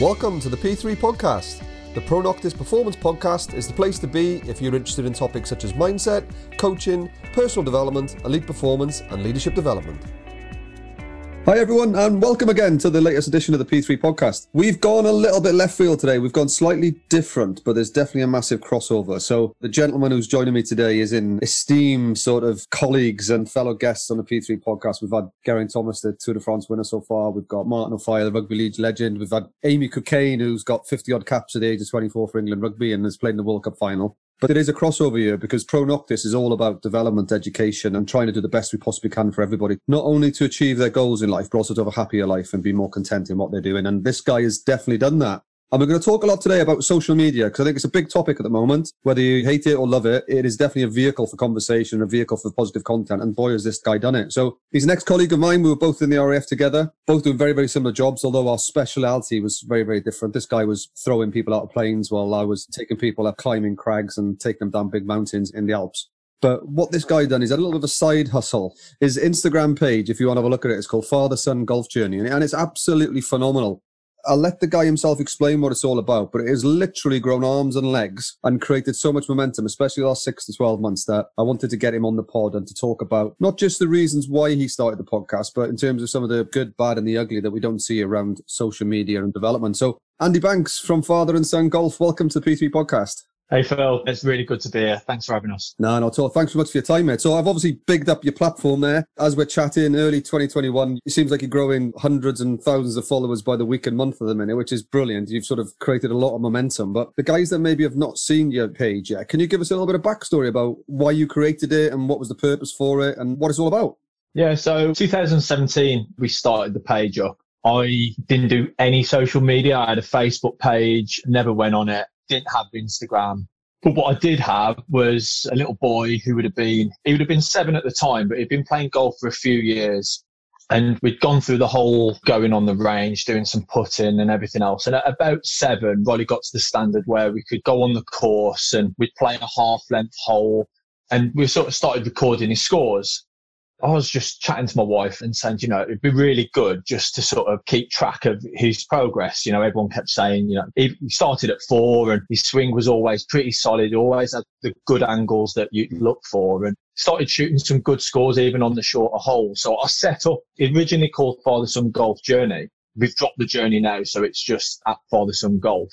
Welcome to the P3 Podcast. The Pro Noctis Performance Podcast is the place to be if you're interested in topics such as mindset, coaching, personal development, elite performance, and leadership development. Hi, everyone, and welcome again to the latest edition of the P3 podcast. We've gone a little bit left field today. We've gone slightly different, but there's definitely a massive crossover. So, the gentleman who's joining me today is in esteemed sort of colleagues and fellow guests on the P3 podcast. We've had Geraint Thomas, the Tour de France winner so far. We've got Martin Offiah, the rugby league legend. We've had Amy Cokayne, who's got 50 odd caps at the age of 24 for England rugby and has played in the World Cup final. But it is a crossover year because Pro Noctis is all about development, education, and trying to do the best we possibly can for everybody, not only to achieve their goals in life, but also to have a happier life and be more content in what they're doing. And this guy has definitely done that. And we're going to talk a lot today about social media because I think it's a big topic at the moment. Whether you hate it or love it, it is definitely a vehicle for conversation, a vehicle for positive content. And boy, has this guy done it. So he's an ex-colleague of mine. We were both in the RAF together, both doing very, very similar jobs, although our speciality was very, very different. This guy was throwing people out of planes while I was taking people up climbing crags and taking them down big mountains in the Alps. But what this guy done is a little bit of a side hustle. His Instagram page, if you want to have a look at it, it's called Father Son Golf Journey, and it's absolutely phenomenal. I'll let the guy himself explain what it's all about, but it has literally grown arms and legs and created so much momentum, especially the last six to 12 months, that I wanted to get him on the pod and to talk about not just the reasons why he started the podcast, but in terms of some of the good, bad, and the ugly that we don't see around social media and development. So, Andy Banks from Father and Son Golf, welcome to the P3 podcast. Hey Phil, it's really good to be here. Thanks for having us. No, no, at all. Thanks so much for your time, mate. So I've obviously bigged up your platform there. As we're chatting early 2021, it seems like you're growing hundreds and thousands of followers by the week and month at the minute, which is brilliant. You've sort of created a lot of momentum. But the guys that maybe have not seen your page yet, can you give us a little bit of backstory about why you created it and what was the purpose for it and what it's all about? Yeah, so 2017, we started the page up. I didn't do any social media. I had a Facebook page, never went on it, didn't have Instagram. But what I did have was a little boy who would have been, he would have been seven at the time, but he'd been playing golf for a few years. And we'd gone through the whole going on the range, doing some putting and everything else. And at about seven, Riley got to the standard where we could go on the course and we'd play a half length hole. And we sort of started recording his scores. I was just chatting to my wife and saying, you know, it'd be really good just to sort of keep track of his progress. You know, everyone kept saying, you know, he started at four and his swing was always pretty solid, always had the good angles that you look for and started shooting some good scores even on the shorter holes. So I set up, originally called Father Son Golf Journey. We've dropped the journey now, so it's just at Father Son Golf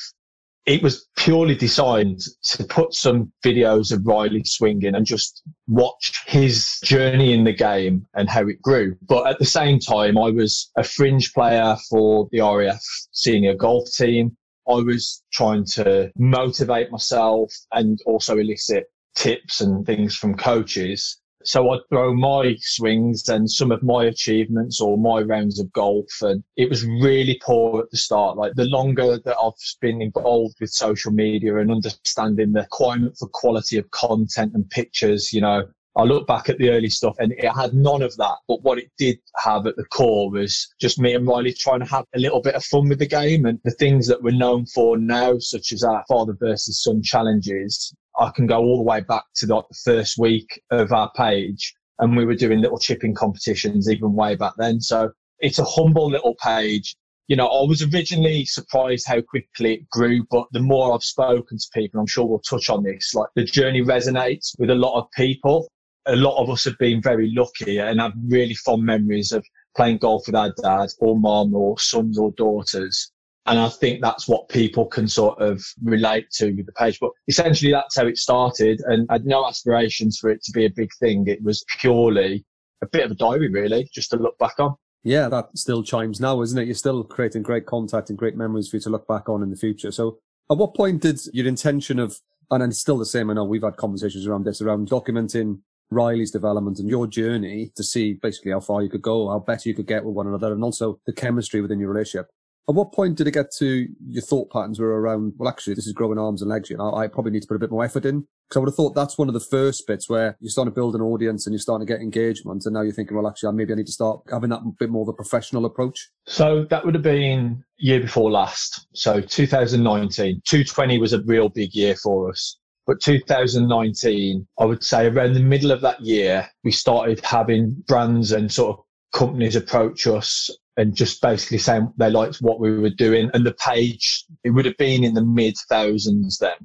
it was purely designed to put some videos of Riley swinging and just watch his journey in the game and how it grew. But at the same time, I was a fringe player for the RAF senior golf team. I was trying to motivate myself and also elicit tips and things from coaches. So I'd throw my swings and some of my achievements or my rounds of golf. And it was really poor at the start. Like the longer that I've been involved with social media and understanding the requirement for quality of content and pictures, you know, I look back at the early stuff and it had none of that. But what it did have at the core was just me and Riley trying to have a little bit of fun with the game and the things that we're known for now, such as our father versus son challenges. I can go all the way back to like the first week of our page and we were doing little chipping competitions even way back then. So it's a humble little page. You know, I was originally surprised how quickly it grew, but the more I've spoken to people, I'm sure we'll touch on this, like the journey resonates with a lot of people a lot of us have been very lucky and have really fond memories of playing golf with our dad or mom or sons or daughters. And I think that's what people can sort of relate to with the page. But essentially, that's how it started. And I had no aspirations for it to be a big thing. It was purely a bit of a diary, really, just to look back on. Yeah, that still chimes now, isn't it? You're still creating great contact and great memories for you to look back on in the future. So, at what point did your intention of, and it's still the same, I know we've had conversations around this, around documenting Riley's development and your journey to see basically how far you could go, how better you could get with one another, and also the chemistry within your relationship. At what point did it get to your thought patterns were around, well, actually, this is growing arms and legs, you know, I probably need to put a bit more effort in? Because I would have thought that's one of the first bits where you're starting to build an audience and you're starting to get engagement. And now you're thinking, well, actually, maybe I need to start having that bit more of a professional approach. So that would have been year before last. So 2019, 220 was a real big year for us. But 2019, I would say around the middle of that year, we started having brands and sort of companies approach us and just basically saying they liked what we were doing. And the page, it would have been in the mid thousands then.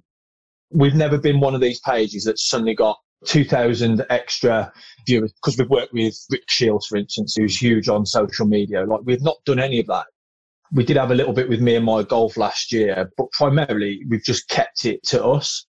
We've never been one of these pages that suddenly got 2,000 extra viewers because we've worked with Rick Shields, for instance, who's huge on social media. Like we've not done any of that. We did have a little bit with me and my golf last year, but primarily we've just kept it to us.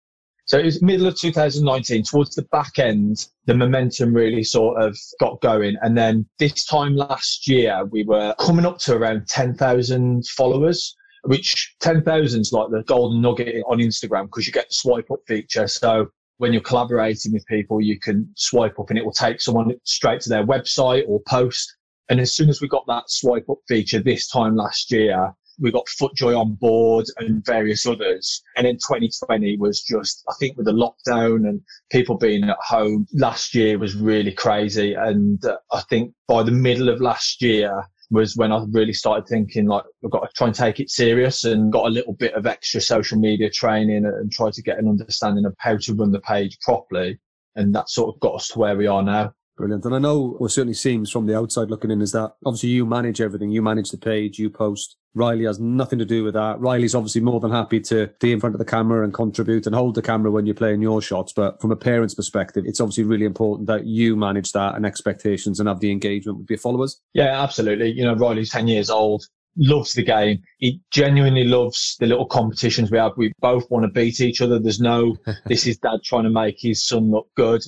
So it was middle of 2019, towards the back end, the momentum really sort of got going. And then this time last year, we were coming up to around 10,000 followers, which 10,000 is like the golden nugget on Instagram because you get the swipe up feature. So when you're collaborating with people, you can swipe up and it will take someone straight to their website or post. And as soon as we got that swipe up feature this time last year, we got FootJoy on board and various others. And then 2020 was just, I think with the lockdown and people being at home last year was really crazy. And uh, I think by the middle of last year, was when I really started thinking like I've got to try and take it serious and got a little bit of extra social media training and try to get an understanding of how to run the page properly. And that sort of got us to where we are now. Brilliant. And I know what certainly seems from the outside looking in is that obviously you manage everything. You manage the page, you post. Riley has nothing to do with that. Riley's obviously more than happy to be in front of the camera and contribute and hold the camera when you're playing your shots. But from a parent's perspective, it's obviously really important that you manage that and expectations and have the engagement with your followers. Yeah, absolutely. You know, Riley's 10 years old loves the game. He genuinely loves the little competitions we have. We both want to beat each other. There's no, this is dad trying to make his son look good.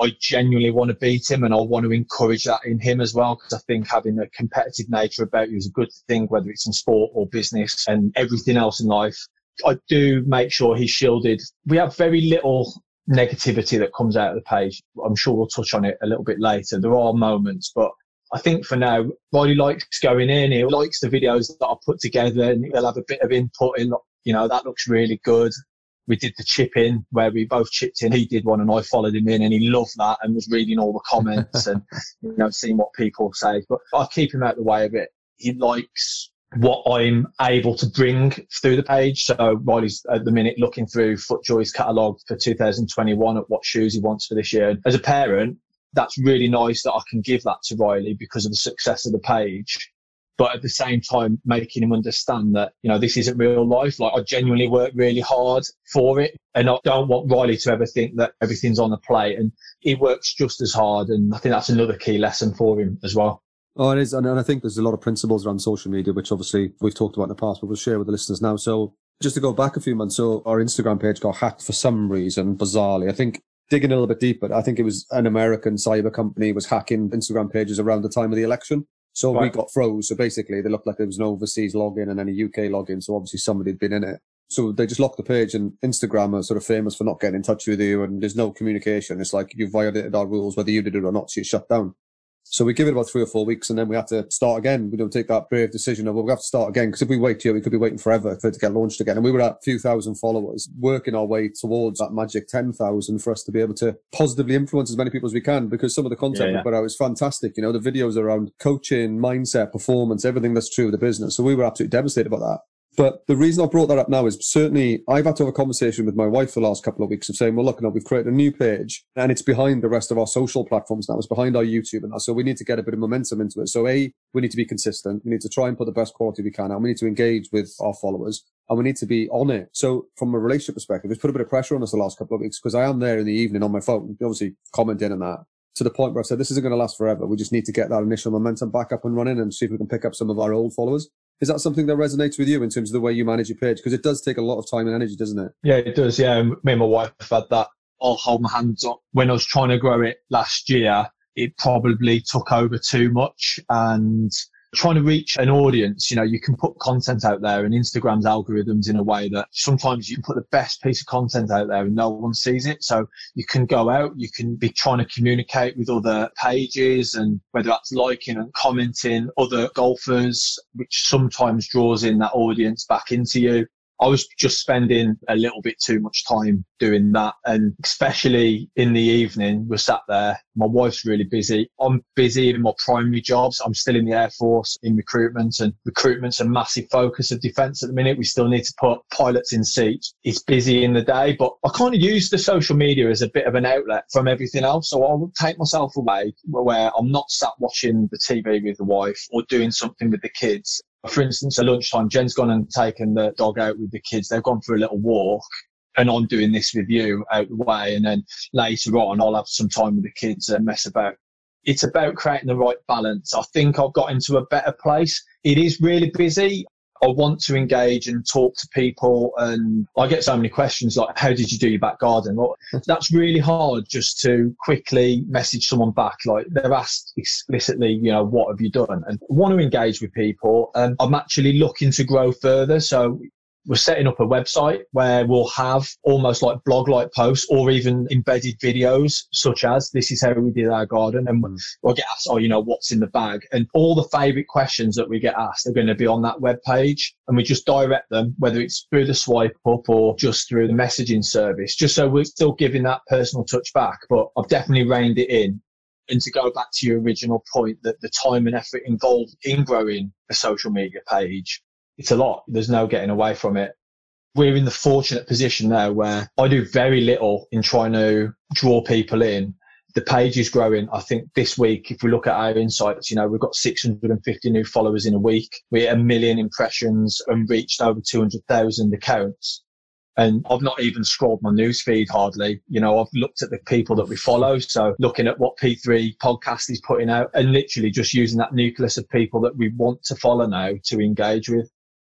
I genuinely want to beat him and I want to encourage that in him as well because I think having a competitive nature about you is a good thing, whether it's in sport or business and everything else in life. I do make sure he's shielded. We have very little negativity that comes out of the page. I'm sure we'll touch on it a little bit later. There are moments, but I think for now, Riley likes going in. He likes the videos that I put together and he'll have a bit of input in, you know, that looks really good we did the chip in where we both chipped in. He did one and I followed him in and he loved that and was reading all the comments and, you know, seeing what people say. But I keep him out of the way of it. He likes what I'm able to bring through the page. So Riley's at the minute looking through FootJoy's catalogue for 2021 at what shoes he wants for this year. As a parent, that's really nice that I can give that to Riley because of the success of the page but at the same time making him understand that you know this isn't real life like i genuinely work really hard for it and i don't want riley to ever think that everything's on the plate and he works just as hard and i think that's another key lesson for him as well Oh, it is. And I think there's a lot of principles around social media, which obviously we've talked about in the past, but we'll share with the listeners now. So just to go back a few months, so our Instagram page got hacked for some reason, bizarrely. I think digging a little bit deeper, I think it was an American cyber company was hacking Instagram pages around the time of the election. So right. we got froze. So basically, they looked like there was an overseas login and then a UK login. So obviously somebody had been in it. So they just locked the page and Instagram are sort of famous for not getting in touch with you and there's no communication. It's like you violated our rules, whether you did it or not. So you're shut down. So we give it about three or four weeks and then we have to start again. We don't take that brave decision of, well, we have to start again. Because if we wait here, we could be waiting forever for it to get launched again. And we were at a few thousand followers, working our way towards that magic 10,000 for us to be able to positively influence as many people as we can. Because some of the content yeah, yeah. we put out is fantastic. You know, the videos around coaching, mindset, performance, everything that's true of the business. So we were absolutely devastated about that. But the reason I brought that up now is certainly I've had to have a conversation with my wife the last couple of weeks of saying, well, look, now we've created a new page and it's behind the rest of our social platforms now. It's behind our YouTube and that. So we need to get a bit of momentum into it. So A, we need to be consistent. We need to try and put the best quality we can out. We need to engage with our followers and we need to be on it. So from a relationship perspective, it's put a bit of pressure on us the last couple of weeks because I am there in the evening on my phone, obviously commenting on that to the point where I said, this isn't going to last forever. We just need to get that initial momentum back up and running and see if we can pick up some of our old followers. Is that something that resonates with you in terms of the way you manage your page? Because it does take a lot of time and energy, doesn't it? Yeah, it does. Yeah, me and my wife have had that. I'll hold my hands up. When I was trying to grow it last year, it probably took over too much and trying to reach an audience, you know, you can put content out there and Instagram's algorithms in a way that sometimes you can put the best piece of content out there and no one sees it. So you can go out, you can be trying to communicate with other pages and whether that's liking and commenting other golfers, which sometimes draws in that audience back into you. I was just spending a little bit too much time doing that. And especially in the evening, we're sat there. My wife's really busy. I'm busy in my primary jobs. I'm still in the Air Force in recruitment and recruitment's a massive focus of defence at the minute. We still need to put pilots in seats. It's busy in the day, but I kind of use the social media as a bit of an outlet from everything else. So I'll take myself away where I'm not sat watching the TV with the wife or doing something with the kids for instance, at lunchtime, Jen's gone and taken the dog out with the kids. They've gone for a little walk and I'm doing this with you out the way. And then later on, I'll have some time with the kids and mess about. It's about creating the right balance. I think I've got into a better place. It is really busy. I want to engage and talk to people. And I get so many questions like, how did you do your back garden? Well, that's really hard just to quickly message someone back. Like they're asked explicitly, you know, what have you done? And I want to engage with people. And I'm actually looking to grow further. So we're setting up a website where we'll have almost like blog like posts or even embedded videos such as this is how we did our garden and mm. we'll get asked oh you know what's in the bag? And all the favorite questions that we get asked are going to be on that web page and we just direct them whether it's through the swipe up or just through the messaging service just so we're still giving that personal touch back. But i've definitely reined it in. And to go back to your original point that the time and effort involved in growing a social media page it's a lot. There's no getting away from it. We're in the fortunate position now where I do very little in trying to draw people in. The page is growing. I think this week, if we look at our insights, you know, we've got 650 new followers in a week. We're a million impressions and reached over 200,000 accounts. And I've not even scrolled my newsfeed hardly. You know, I've looked at the people that we follow. So looking at what P3 podcast is putting out and literally just using that nucleus of people that we want to follow now to engage with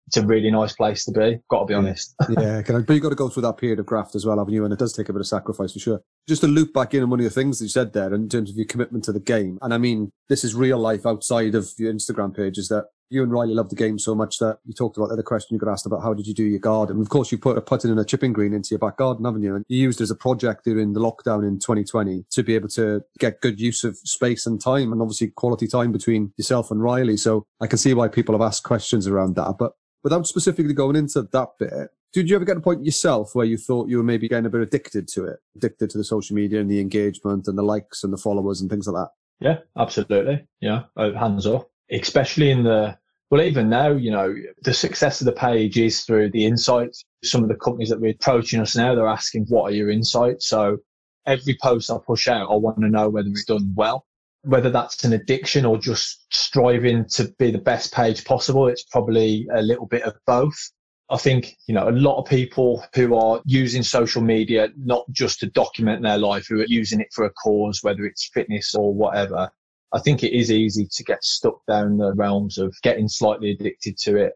it's a really nice place to be. Got to be honest. yeah, but you've got to go through that period of graft as well, haven't you? And it does take a bit of sacrifice for sure. Just to loop back in on one of the things that you said there in terms of your commitment to the game, and I mean this is real life outside of your Instagram page. Is that you and Riley love the game so much that you talked about the other question you got asked about how did you do your garden. Of course, you put a putting in a chipping green into your back garden, haven't you? And you used it as a project during the lockdown in 2020 to be able to get good use of space and time and obviously quality time between yourself and Riley. So I can see why people have asked questions around that. But without specifically going into that bit, did you ever get to a point yourself where you thought you were maybe getting a bit addicted to it, addicted to the social media and the engagement and the likes and the followers and things like that? Yeah, absolutely. Yeah, uh, hands off. Especially in the well, even now, you know, the success of the page is through the insights. Some of the companies that we're approaching us now, they're asking, "What are your insights?" So every post I push out, I want to know whether it's done well whether that's an addiction or just striving to be the best page possible, it's probably a little bit of both. I think, you know, a lot of people who are using social media, not just to document their life, who are using it for a cause, whether it's fitness or whatever. I think it is easy to get stuck down the realms of getting slightly addicted to it.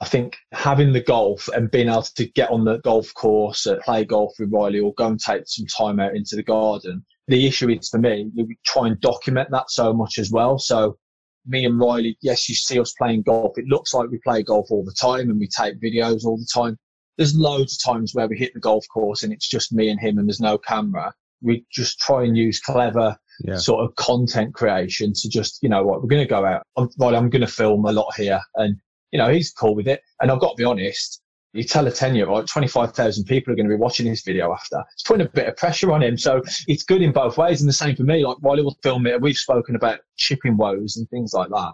I think having the golf and being able to get on the golf course, play golf with Riley or go and take some time out into the garden the issue is for me, we try and document that so much as well. So me and Riley, yes, you see us playing golf. It looks like we play golf all the time and we take videos all the time. There's loads of times where we hit the golf course and it's just me and him and there's no camera. We just try and use clever yeah. sort of content creation to just, you know what, we're going to go out. I'm, right, I'm going to film a lot here. And, you know, he's cool with it. And I've got to be honest, you tell a 10 year old 25,000 people are going to be watching this video after. It's putting a bit of pressure on him. So it's good in both ways. And the same for me. Like while he was filming it, we've spoken about chipping woes and things like that.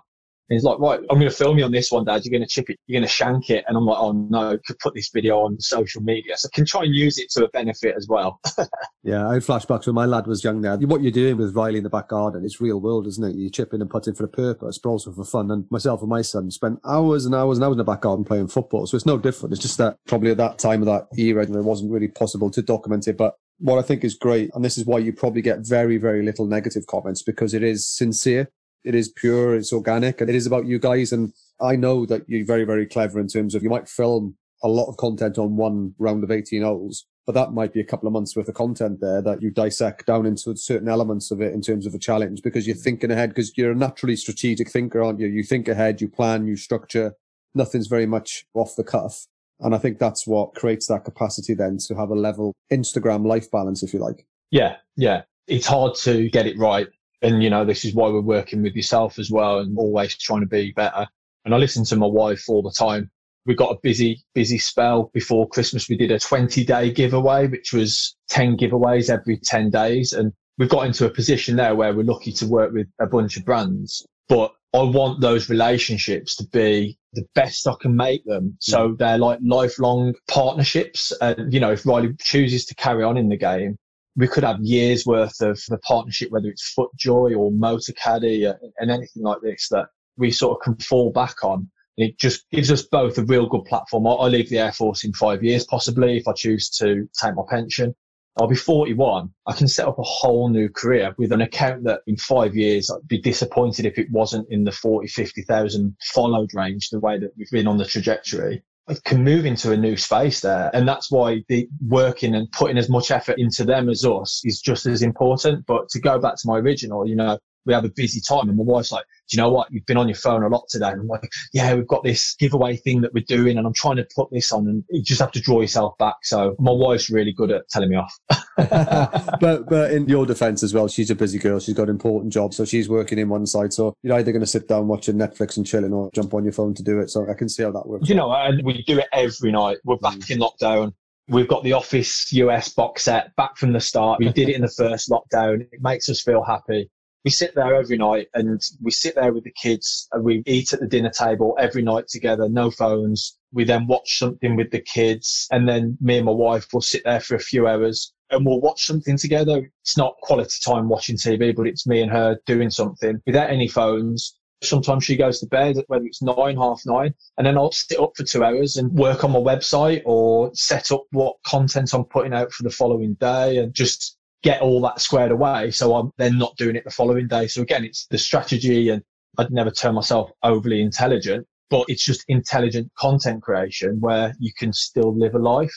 And he's like, right, I'm going to film you on this one, Dad. You're going to chip it. You're going to shank it. And I'm like, oh no, I could put this video on social media. So I can try and use it to a benefit as well. yeah, I had flashbacks when my lad was young now. What you're doing with Riley in the back garden, it's real world, isn't it? You're chipping and putting for a purpose, but also for fun. And myself and my son spent hours and hours and hours in the back garden playing football. So it's no different. It's just that probably at that time of that era, it wasn't really possible to document it. But what I think is great, and this is why you probably get very, very little negative comments because it is sincere it is pure, it's organic, and it is about you guys. And I know that you're very, very clever in terms of you might film a lot of content on one round of 18 holes, but that might be a couple of months worth of content there that you dissect down into certain elements of it in terms of a challenge because you're thinking ahead because you're a naturally strategic thinker, aren't you? You think ahead, you plan, you structure. Nothing's very much off the cuff. And I think that's what creates that capacity then to have a level Instagram life balance, if you like. Yeah. Yeah. It's hard to get it right and you know this is why we're working with yourself as well and always trying to be better and i listen to my wife all the time we got a busy, busy spell before Christmas. We did a 20 day giveaway, which was 10 giveaways every 10 days. And we've got into a position there where we're lucky to work with a bunch of brands, but I want those relationships to be the best I can make them. So mm. they're like lifelong partnerships. And, you know, if Riley chooses to carry on in the game, we could have years worth of the partnership, whether it's FootJoy or Motocaddy uh, and anything like this that we sort of can fall back on it just gives us both a real good platform. I, I leave the Air Force in five years, possibly, if I choose to take my pension. I'll be 41. I can set up a whole new career with an account that in five years I'd be disappointed if it wasn't in the 40, 50,000 followed range, the way that we've been on the trajectory. Can move into a new space there. And that's why the working and putting as much effort into them as us is just as important. But to go back to my original, you know, we have a busy time and my wife's like, do you know what? You've been on your phone a lot today. And I'm like, yeah, we've got this giveaway thing that we're doing and I'm trying to put this on and you just have to draw yourself back. So my wife's really good at telling me off. but but in your defense as well, she's a busy girl. She's got an important job. So she's working in one side. So you're either going to sit down watching Netflix and chilling or jump on your phone to do it. So I can see how that works. You know, and we do it every night. We're back mm. in lockdown. We've got the Office US box set back from the start. We did it in the first lockdown. It makes us feel happy we sit there every night and we sit there with the kids and we eat at the dinner table every night together, no phones. We then watch something with the kids and then me and my wife will sit there for a few hours and we'll watch something together. It's not quality time watching TV, but it's me and her doing something without any phones. Sometimes she goes to bed, whether it's nine, half nine, and then I'll sit up for two hours and work on my website or set up what content I'm putting out for the following day and just get all that squared away. So I'm then not doing it the following day. So again, it's the strategy and I'd never term myself overly intelligent, but it's just intelligent content creation where you can still live a life.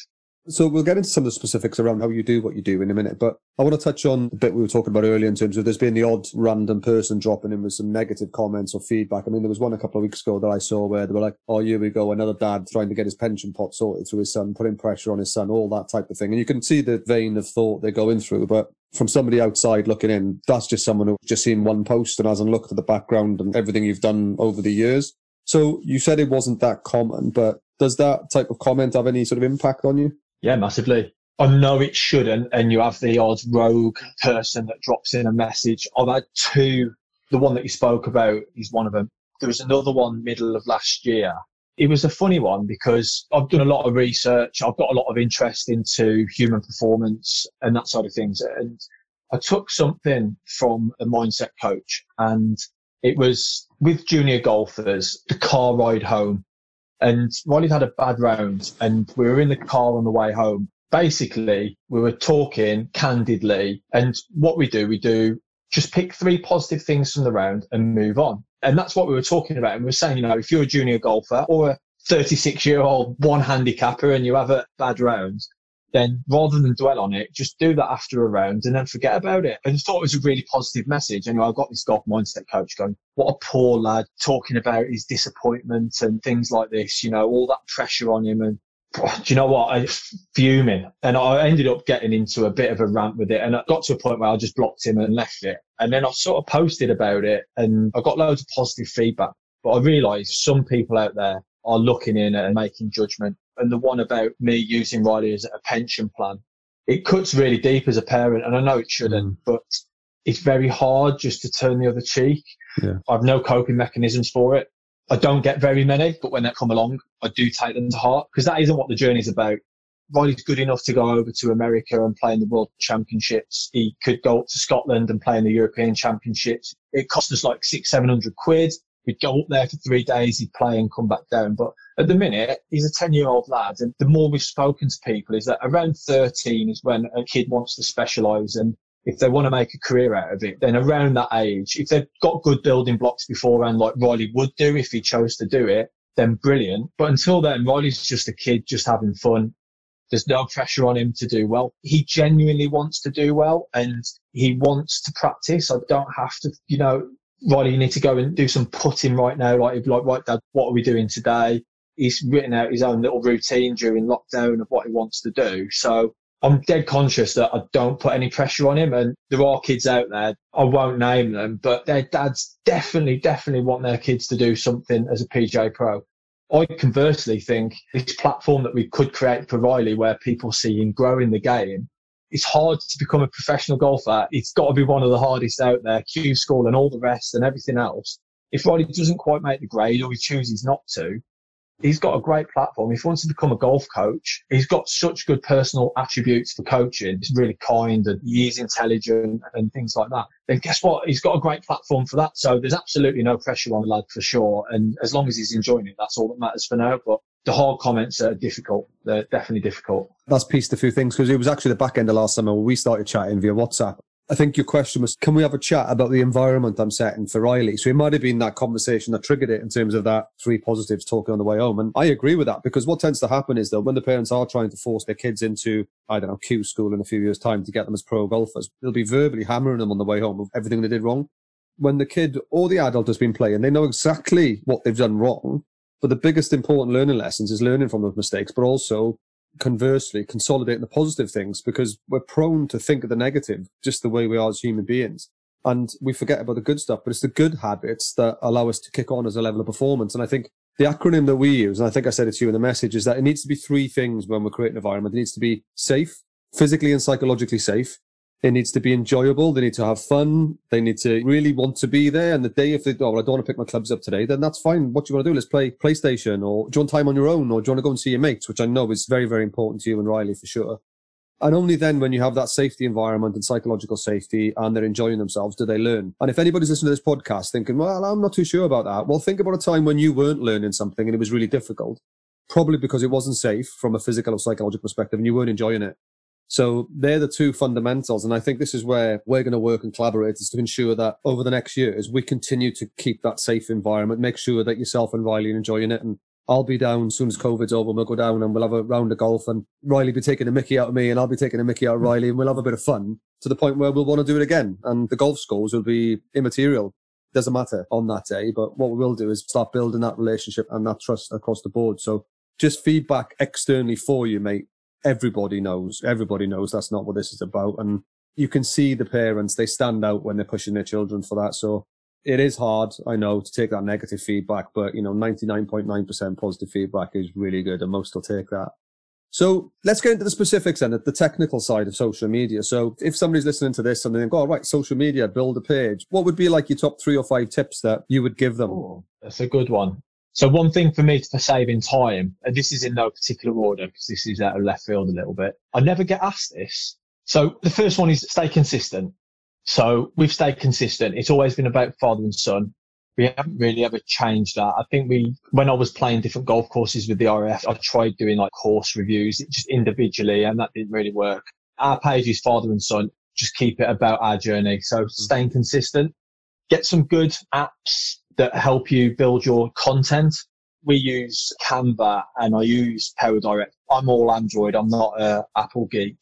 So we'll get into some of the specifics around how you do what you do in a minute, but I want to touch on the bit we were talking about earlier in terms of there's been the odd random person dropping in with some negative comments or feedback. I mean, there was one a couple of weeks ago that I saw where they were like, oh, here we go, another dad trying to get his pension pot sorted through his son, putting pressure on his son, all that type of thing. And you can see the vein of thought they're going through, but from somebody outside looking in, that's just someone who's just seen one post and hasn't looked at the background and everything you've done over the years. So you said it wasn't that common, but does that type of comment have any sort of impact on you? Yeah, massively. I know it shouldn't, and you have the odd rogue person that drops in a message. I've had two. The one that you spoke about is one of them. There was another one middle of last year. It was a funny one because I've done a lot of research. I've got a lot of interest into human performance and that side of things. And I took something from a mindset coach and it was with junior golfers, the car ride home. And Riley had a bad round and we were in the car on the way home. Basically, we were talking candidly and what we do, we do just pick three positive things from the round and move on. And that's what we were talking about. And we were saying, you know, if you're a junior golfer or a 36 year old one handicapper and you have a bad round, then rather than dwell on it, just do that after a round and then forget about it. And I thought it was a really positive message. And you know, I got this golf mindset coach going, what a poor lad talking about his disappointment and things like this, you know, all that pressure on him. And do you know what? I fuming. And I ended up getting into a bit of a rant with it. And I got to a point where I just blocked him and left it. And then I sort of posted about it and I got loads of positive feedback. But I realized some people out there are looking in and making judgment and the one about me using Riley as a pension plan, it cuts really deep as a parent. And I know it shouldn't, mm. but it's very hard just to turn the other cheek. Yeah. I've no coping mechanisms for it. I don't get very many, but when they come along, I do take them to heart because that isn't what the journey's about. Riley's good enough to go over to America and play in the World Championships. He could go up to Scotland and play in the European Championships. It cost us like six, seven hundred quid. We'd go up there for three days, he'd play and come back down. But at the minute, he's a 10 year old lad. And the more we've spoken to people is that around 13 is when a kid wants to specialise. And if they want to make a career out of it, then around that age, if they've got good building blocks beforehand, like Riley would do if he chose to do it, then brilliant. But until then, Riley's just a kid just having fun. There's no pressure on him to do well. He genuinely wants to do well and he wants to practice. I don't have to, you know, Riley, you need to go and do some putting right now. Like, like, right, Dad, what are we doing today? He's written out his own little routine during lockdown of what he wants to do. So I'm dead conscious that I don't put any pressure on him. And there are kids out there, I won't name them, but their dads definitely, definitely want their kids to do something as a PGA pro. I conversely think this platform that we could create for Riley where people see him growing the game, it's hard to become a professional golfer. It's got to be one of the hardest out there, Q school and all the rest and everything else. If Riley doesn't quite make the grade or he chooses not to, he's got a great platform. If he wants to become a golf coach, he's got such good personal attributes for coaching. He's really kind and he's intelligent and things like that. Then guess what? He's got a great platform for that. So there's absolutely no pressure on the lad for sure. And as long as he's enjoying it, that's all that matters for now. But the hard comments are difficult. They're definitely difficult. That's pieced a few things because it was actually the back end of last summer when we started chatting via WhatsApp. I think your question was, can we have a chat about the environment I'm setting for Riley? So it might have been that conversation that triggered it in terms of that three positives talking on the way home. And I agree with that because what tends to happen is that when the parents are trying to force their kids into, I don't know, Q school in a few years time to get them as pro golfers, they'll be verbally hammering them on the way home of everything they did wrong. When the kid or the adult has been playing, they know exactly what they've done wrong. But the biggest important learning lessons is learning from those mistakes, but also conversely consolidating the positive things because we're prone to think of the negative just the way we are as human beings. And we forget about the good stuff, but it's the good habits that allow us to kick on as a level of performance. And I think the acronym that we use, and I think I said it to you in the message, is that it needs to be three things when we're creating an environment. It needs to be safe, physically and psychologically safe. It needs to be enjoyable. They need to have fun. They need to really want to be there. And the day if they, oh, well, I don't want to pick my clubs up today, then that's fine. What you want to do? Let's play PlayStation or do you want time on your own or do you want to go and see your mates, which I know is very, very important to you and Riley for sure. And only then when you have that safety environment and psychological safety and they're enjoying themselves, do they learn. And if anybody's listening to this podcast thinking, well, I'm not too sure about that. Well, think about a time when you weren't learning something and it was really difficult, probably because it wasn't safe from a physical or psychological perspective and you weren't enjoying it. So they're the two fundamentals. And I think this is where we're going to work and collaborate is to ensure that over the next years, we continue to keep that safe environment, make sure that yourself and Riley are enjoying it. And I'll be down as soon as COVID's over. We'll go down and we'll have a round of golf and Riley be taking a Mickey out of me and I'll be taking a Mickey out of Riley and we'll have a bit of fun to the point where we'll want to do it again. And the golf scores will be immaterial. Doesn't matter on that day. But what we will do is start building that relationship and that trust across the board. So just feedback externally for you, mate everybody knows, everybody knows that's not what this is about. And you can see the parents, they stand out when they're pushing their children for that. So it is hard, I know, to take that negative feedback, but you know, 99.9% positive feedback is really good and most will take that. So let's get into the specifics then, the technical side of social media. So if somebody's listening to this and they think, oh, right, social media, build a page, what would be like your top three or five tips that you would give them? Oh, that's a good one. So one thing for me for saving time, and this is in no particular order because this is out of left field a little bit. I never get asked this. So the first one is stay consistent. So we've stayed consistent. It's always been about father and son. We haven't really ever changed that. I think we, when I was playing different golf courses with the RF, I tried doing like course reviews just individually and that didn't really work. Our page is father and son. Just keep it about our journey. So mm-hmm. staying consistent, get some good apps that help you build your content. We use Canva and I use PowerDirect. I'm all Android. I'm not a Apple geek.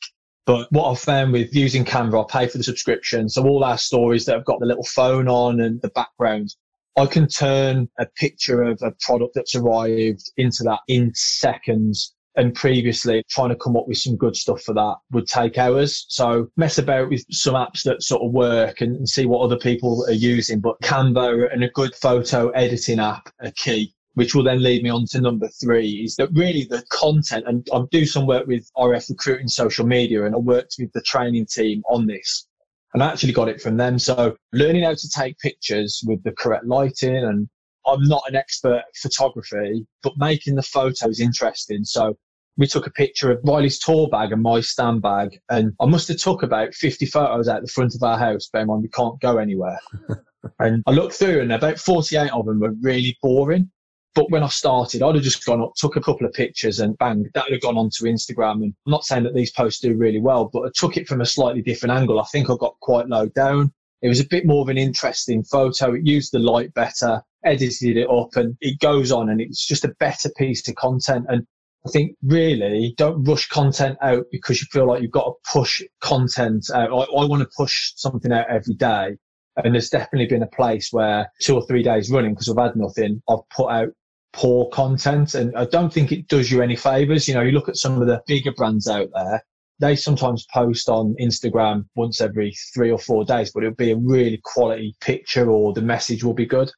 But what I've found with using Canva, I pay for the subscription. So all our stories that have got the little phone on and the background, I can turn a picture of a product that's arrived into that in seconds and previously trying to come up with some good stuff for that would take hours. So mess about with some apps that sort of work and, and see what other people are using. But Canva and a good photo editing app are key which will then lead me on to number three is that really the content and I do some work with RF recruiting social media and I worked with the training team on this and I actually got it from them. So learning how to take pictures with the correct lighting and I'm not an expert photography, but making the photos interesting. So we took a picture of Riley's tour bag and my stand bag, and I must have took about 50 photos out the front of our house. Bear in mind, we can't go anywhere. and I looked through, and about 48 of them were really boring. But when I started, I'd have just gone up, took a couple of pictures, and bang, that would have gone onto Instagram. And I'm not saying that these posts do really well, but I took it from a slightly different angle. I think I got quite low down. It was a bit more of an interesting photo. It used the light better edited it up and it goes on and it's just a better piece of content. And I think really don't rush content out because you feel like you've got to push content out. I, I want to push something out every day. And there's definitely been a place where two or three days running because I've had nothing, I've put out poor content. And I don't think it does you any favors. You know, you look at some of the bigger brands out there, they sometimes post on Instagram once every three or four days, but it'll be a really quality picture or the message will be good.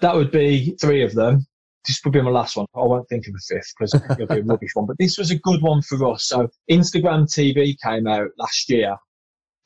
That would be three of them. This would be my last one. I won't think of a fifth because it'll be a rubbish one. But this was a good one for us. So Instagram TV came out last year,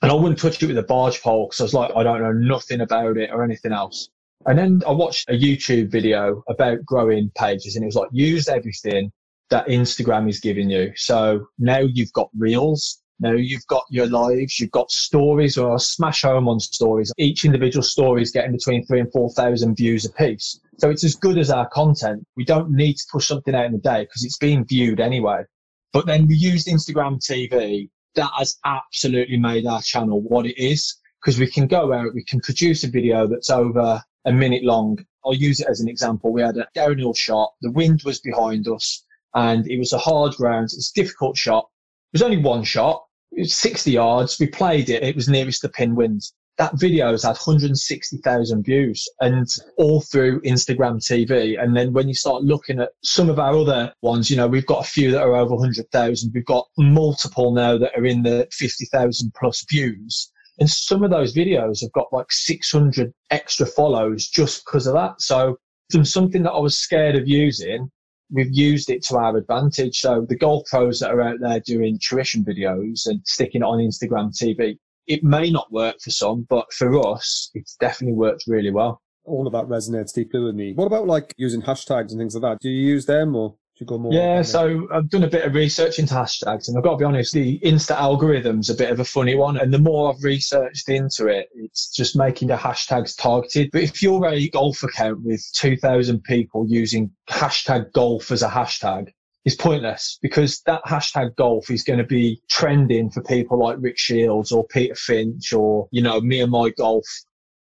and I wouldn't touch it with a barge pole because I was like, I don't know nothing about it or anything else. And then I watched a YouTube video about growing pages, and it was like use everything that Instagram is giving you. So now you've got reels. Now you've got your lives, you've got stories, or smash home on stories. Each individual story is getting between three and 4,000 views a piece. So it's as good as our content. We don't need to push something out in the day because it's being viewed anyway. But then we used Instagram TV. That has absolutely made our channel what it is because we can go out, we can produce a video that's over a minute long. I'll use it as an example. We had a downhill shot. The wind was behind us and it was a hard ground. It's a difficult shot. It was only one shot. It was 60 yards. We played it. It was nearest the pin wins. That video has had 160,000 views and all through Instagram TV. And then when you start looking at some of our other ones, you know, we've got a few that are over 100,000. We've got multiple now that are in the 50,000 plus views. And some of those videos have got like 600 extra follows just because of that. So from something that I was scared of using, we've used it to our advantage. So the golf pros that are out there doing tuition videos and sticking it on Instagram TV, it may not work for some, but for us, it's definitely worked really well. All of that resonates deeply with me. What about like using hashtags and things like that? Do you use them or? You go more? Yeah, so I've done a bit of research into hashtags, and I've got to be honest, the Insta algorithm's a bit of a funny one. And the more I've researched into it, it's just making the hashtags targeted. But if you're a golf account with 2,000 people using hashtag golf as a hashtag, it's pointless because that hashtag golf is going to be trending for people like Rick Shields or Peter Finch or, you know, me and my golf.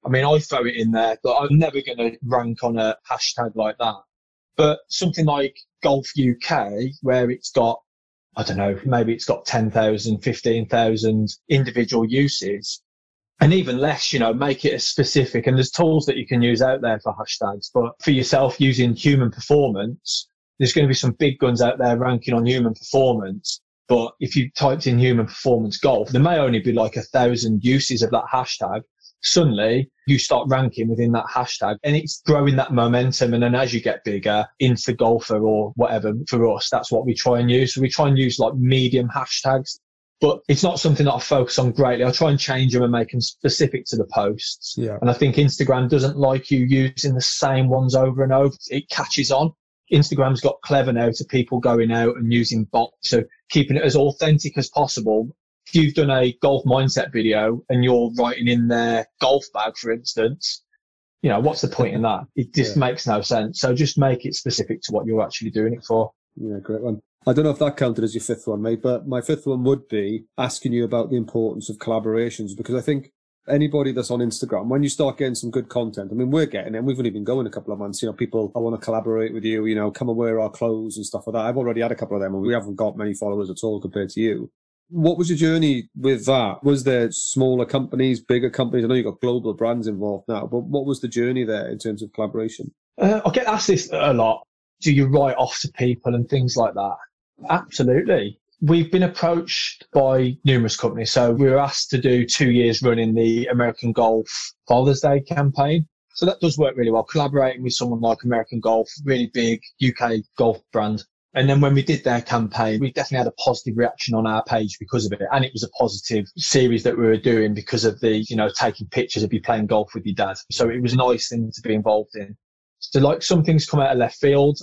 I mean, I throw it in there, but I'm never going to rank on a hashtag like that. But something like Golf UK, where it's got, I don't know, maybe it's got 10,000, 15,000 individual uses, and even less, you know, make it as specific. And there's tools that you can use out there for hashtags, but for yourself using human performance, there's going to be some big guns out there ranking on human performance. But if you typed in human performance golf, there may only be like a thousand uses of that hashtag suddenly you start ranking within that hashtag and it's growing that momentum. And then as you get bigger into golfer or whatever for us, that's what we try and use. So we try and use like medium hashtags, but it's not something that I focus on greatly. I try and change them and make them specific to the posts. Yeah. And I think Instagram doesn't like you using the same ones over and over. It catches on. Instagram's got clever now to people going out and using bots. So keeping it as authentic as possible if you've done a golf mindset video and you're writing in their golf bag, for instance, you know, what's the point in that? It just yeah. makes no sense. So just make it specific to what you're actually doing it for. Yeah, great one. I don't know if that counted as your fifth one, mate, but my fifth one would be asking you about the importance of collaborations because I think anybody that's on Instagram, when you start getting some good content, I mean, we're getting it. We've only been going a couple of months. You know, people, I want to collaborate with you, you know, come and wear our clothes and stuff like that. I've already had a couple of them and we haven't got many followers at all compared to you. What was your journey with that? Was there smaller companies, bigger companies? I know you've got global brands involved now, but what was the journey there in terms of collaboration? Uh, I get asked this a lot. Do you write off to people and things like that? Absolutely. We've been approached by numerous companies. So we were asked to do two years running the American Golf Father's Day campaign. So that does work really well. Collaborating with someone like American Golf, really big UK golf brand. And then when we did their campaign, we definitely had a positive reaction on our page because of it. And it was a positive series that we were doing because of the, you know, taking pictures of you playing golf with your dad. So it was a nice thing to be involved in. So like some things come out of left field.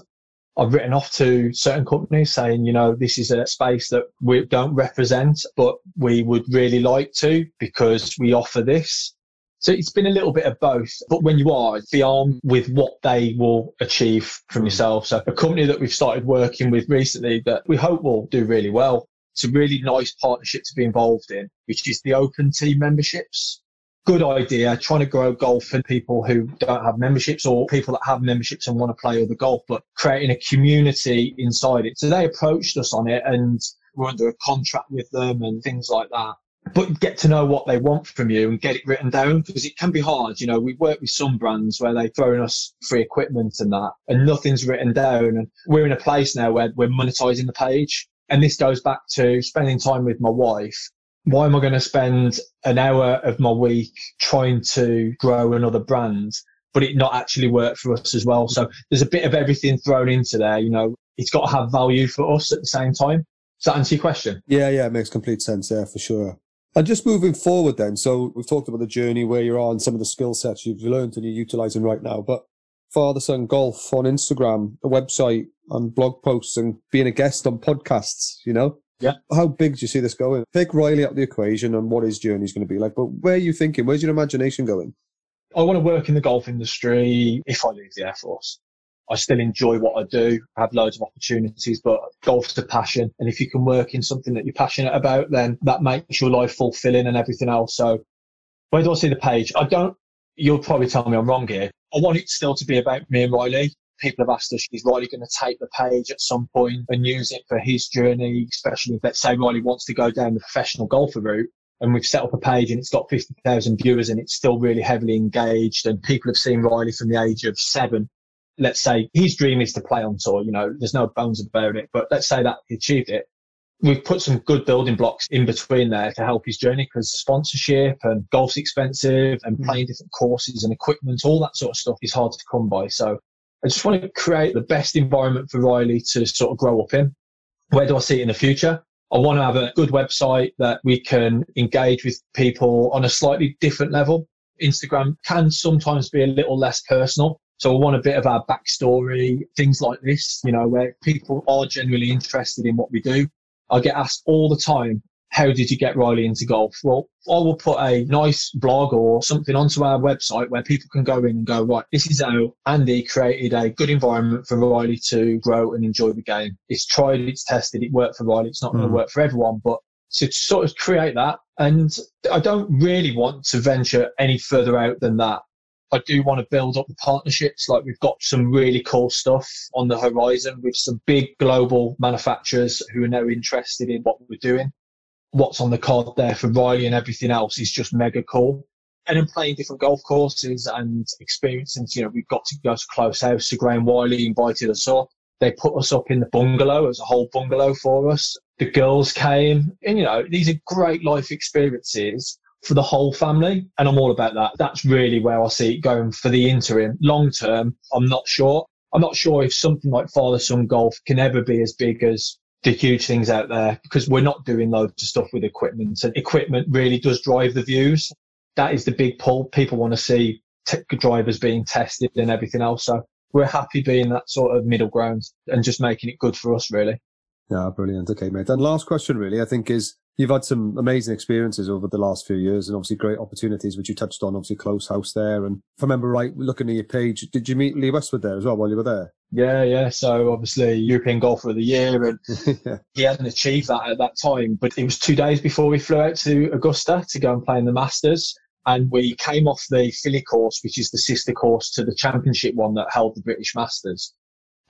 I've written off to certain companies saying, you know, this is a space that we don't represent, but we would really like to because we offer this. So it's been a little bit of both. But when you are, be armed with what they will achieve from hmm. yourself. So a company that we've started working with recently that we hope will do really well. It's a really nice partnership to be involved in, which is the open team memberships. Good idea, trying to grow golf for people who don't have memberships or people that have memberships and want to play other golf, but creating a community inside it. So they approached us on it and we're under a contract with them and things like that but get to know what they want from you and get it written down because it can be hard. You know, we work with some brands where they throw in us free equipment and that, and nothing's written down. And we're in a place now where we're monetizing the page. And this goes back to spending time with my wife. Why am I going to spend an hour of my week trying to grow another brand but it not actually work for us as well. So there's a bit of everything thrown into there. You know, it's got to have value for us at the same time. Does that answer your question? Yeah, yeah, it makes complete sense. Yeah, for sure. And just moving forward then, so we've talked about the journey where you're on, some of the skill sets you've learned and you're utilizing right now, but father son golf on Instagram, a website and blog posts and being a guest on podcasts, you know? Yeah. How big do you see this going? Take Riley out the equation and what his journey is going to be like, but where are you thinking? Where's your imagination going? I want to work in the golf industry if I leave the Air Force. I still enjoy what I do, I have loads of opportunities, but golf's a passion. And if you can work in something that you're passionate about, then that makes your life fulfilling and everything else. So where do I see the page? I don't, you'll probably tell me I'm wrong here. I want it still to be about me and Riley. People have asked us, is Riley going to take the page at some point and use it for his journey, especially if, let's say, Riley wants to go down the professional golfer route and we've set up a page and it's got 50,000 viewers and it's still really heavily engaged and people have seen Riley from the age of seven. Let's say his dream is to play on tour, you know, there's no bones about it, but let's say that he achieved it. We've put some good building blocks in between there to help his journey because sponsorship and golf's expensive and mm. playing different courses and equipment, all that sort of stuff is hard to come by. So I just want to create the best environment for Riley to sort of grow up in. Where do I see it in the future? I want to have a good website that we can engage with people on a slightly different level. Instagram can sometimes be a little less personal. So I want a bit of our backstory, things like this, you know, where people are genuinely interested in what we do. I get asked all the time, how did you get Riley into golf? Well, I will put a nice blog or something onto our website where people can go in and go, right, this is how Andy created a good environment for Riley to grow and enjoy the game. It's tried, it's tested, it worked for Riley. It's not mm. going to work for everyone, but to sort of create that. And I don't really want to venture any further out than that. I do want to build up the partnerships. Like we've got some really cool stuff on the horizon with some big global manufacturers who are now interested in what we're doing. What's on the card there for Riley and everything else is just mega cool. And then playing different golf courses and experiencing, you know, we've got to go to Close House. So Graham Wylie invited us up. They put us up in the bungalow as a whole bungalow for us. The girls came and, you know, these are great life experiences for the whole family. And I'm all about that. That's really where I see it going for the interim. Long term, I'm not sure. I'm not sure if something like father son golf can ever be as big as the huge things out there because we're not doing loads of stuff with equipment and equipment really does drive the views. That is the big pull. People want to see t- drivers being tested and everything else. So we're happy being that sort of middle ground and just making it good for us really. Yeah, brilliant. Okay, mate. And last question really, I think is you've had some amazing experiences over the last few years and obviously great opportunities, which you touched on, obviously close house there. And if I remember right, looking at your page, did you meet Lee Westwood there as well while you were there? Yeah, yeah. So obviously European Golfer of the Year and yeah. he hadn't achieved that at that time, but it was two days before we flew out to Augusta to go and play in the Masters. And we came off the Filly course, which is the sister course to the championship one that held the British Masters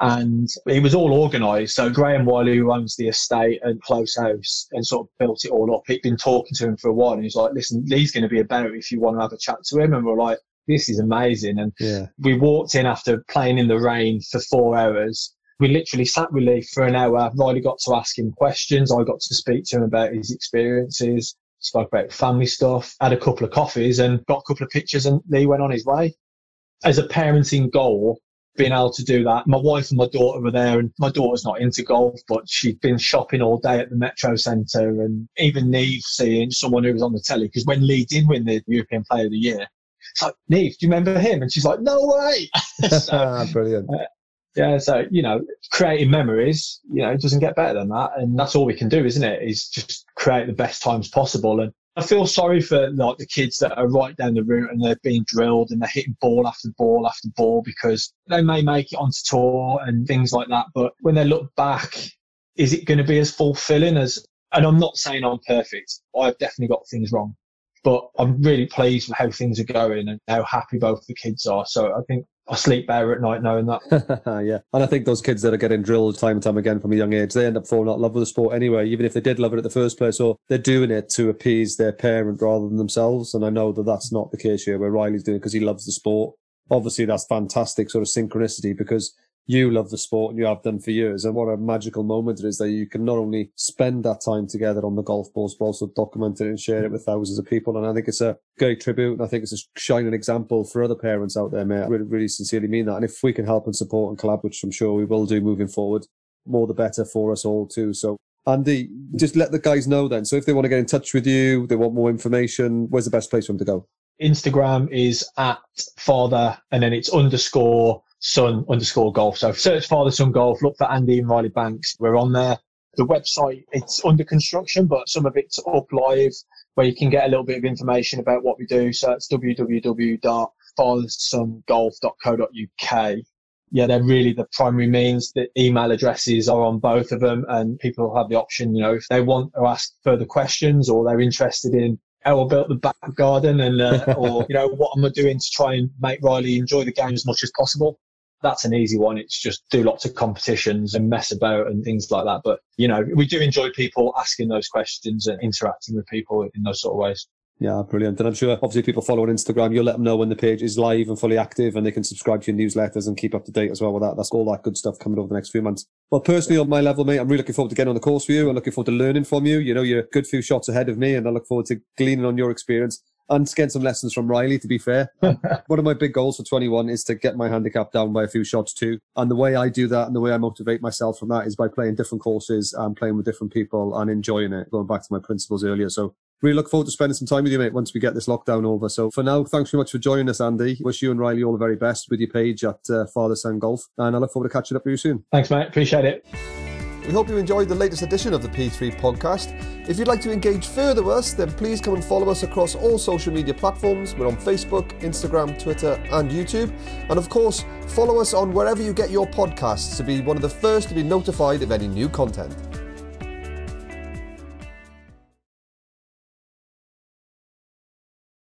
and it was all organised. So Graham Wylie, who owns the estate and Close House, and sort of built it all up. He'd been talking to him for a while, and he's like, "Listen, Lee's going to be a about if you want to have a chat to him." And we're like, "This is amazing." And yeah. we walked in after playing in the rain for four hours. We literally sat with Lee for an hour. Riley got to ask him questions. I got to speak to him about his experiences. Spoke about family stuff. Had a couple of coffees and got a couple of pictures. And Lee went on his way. As a parenting goal, being able to do that. My wife and my daughter were there, and my daughter's not into golf, but she'd been shopping all day at the Metro Centre, and even Neve seeing someone who was on the telly. Because when Lee did win the European Player of the Year, it's like, Neve, do you remember him? And she's like, no way. so, Brilliant. Uh, yeah, so you know, creating memories, you know, it doesn't get better than that, and that's all we can do, isn't it? Is just create the best times possible, and I feel sorry for like the kids that are right down the route and they're being drilled and they're hitting ball after ball after ball because they may make it onto tour and things like that. But when they look back, is it going to be as fulfilling as? And I'm not saying I'm perfect. I've definitely got things wrong, but I'm really pleased with how things are going and how happy both the kids are. So I think I sleep better at night knowing that. yeah. And I think those kids that are getting drilled time and time again from a young age, they end up falling out of love with the sport anyway, even if they did love it at the first place, or they're doing it to appease their parent rather than themselves. And I know that that's not the case here, where Riley's doing it because he loves the sport. Obviously, that's fantastic sort of synchronicity because you love the sport and you have done for years. And what a magical moment it is that you can not only spend that time together on the golf course, but also document it and share it with thousands of people. And I think it's a great tribute. And I think it's a shining example for other parents out there, mate. I really, really sincerely mean that. And if we can help and support and collab, which I'm sure we will do moving forward, more the better for us all too. So Andy, just let the guys know then. So if they want to get in touch with you, they want more information, where's the best place for them to go? Instagram is at father and then it's underscore son underscore golf. So search father son golf, look for Andy and Riley Banks. We're on there. The website, it's under construction, but some of it's up live where you can get a little bit of information about what we do. So it's www.fathersongolf.co.uk. Yeah, they're really the primary means. The email addresses are on both of them and people have the option, you know, if they want to ask further questions or they're interested in how I built the back garden and, uh, or, you know, what am I doing to try and make Riley enjoy the game as much as possible that's an easy one. It's just do lots of competitions and mess about and things like that. But, you know, we do enjoy people asking those questions and interacting with people in those sort of ways. Yeah, brilliant. And I'm sure obviously people follow on Instagram, you'll let them know when the page is live and fully active and they can subscribe to your newsletters and keep up to date as well with that. That's all that good stuff coming over the next few months. Well, personally on my level, mate, I'm really looking forward to getting on the course for you. I'm looking forward to learning from you. You know, you're a good few shots ahead of me and I look forward to gleaning on your experience and getting some lessons from Riley, to be fair. One of my big goals for 21 is to get my handicap down by a few shots too. And the way I do that and the way I motivate myself from that is by playing different courses and playing with different people and enjoying it, going back to my principles earlier. So really look forward to spending some time with you, mate, once we get this lockdown over. So for now, thanks very much for joining us, Andy. Wish you and Riley all the very best with your page at uh, Father Son Golf. And I look forward to catching up with you soon. Thanks, mate. Appreciate it. We hope you enjoyed the latest edition of the P3 podcast. If you'd like to engage further with us, then please come and follow us across all social media platforms. We're on Facebook, Instagram, Twitter, and YouTube. And of course, follow us on wherever you get your podcasts to be one of the first to be notified of any new content.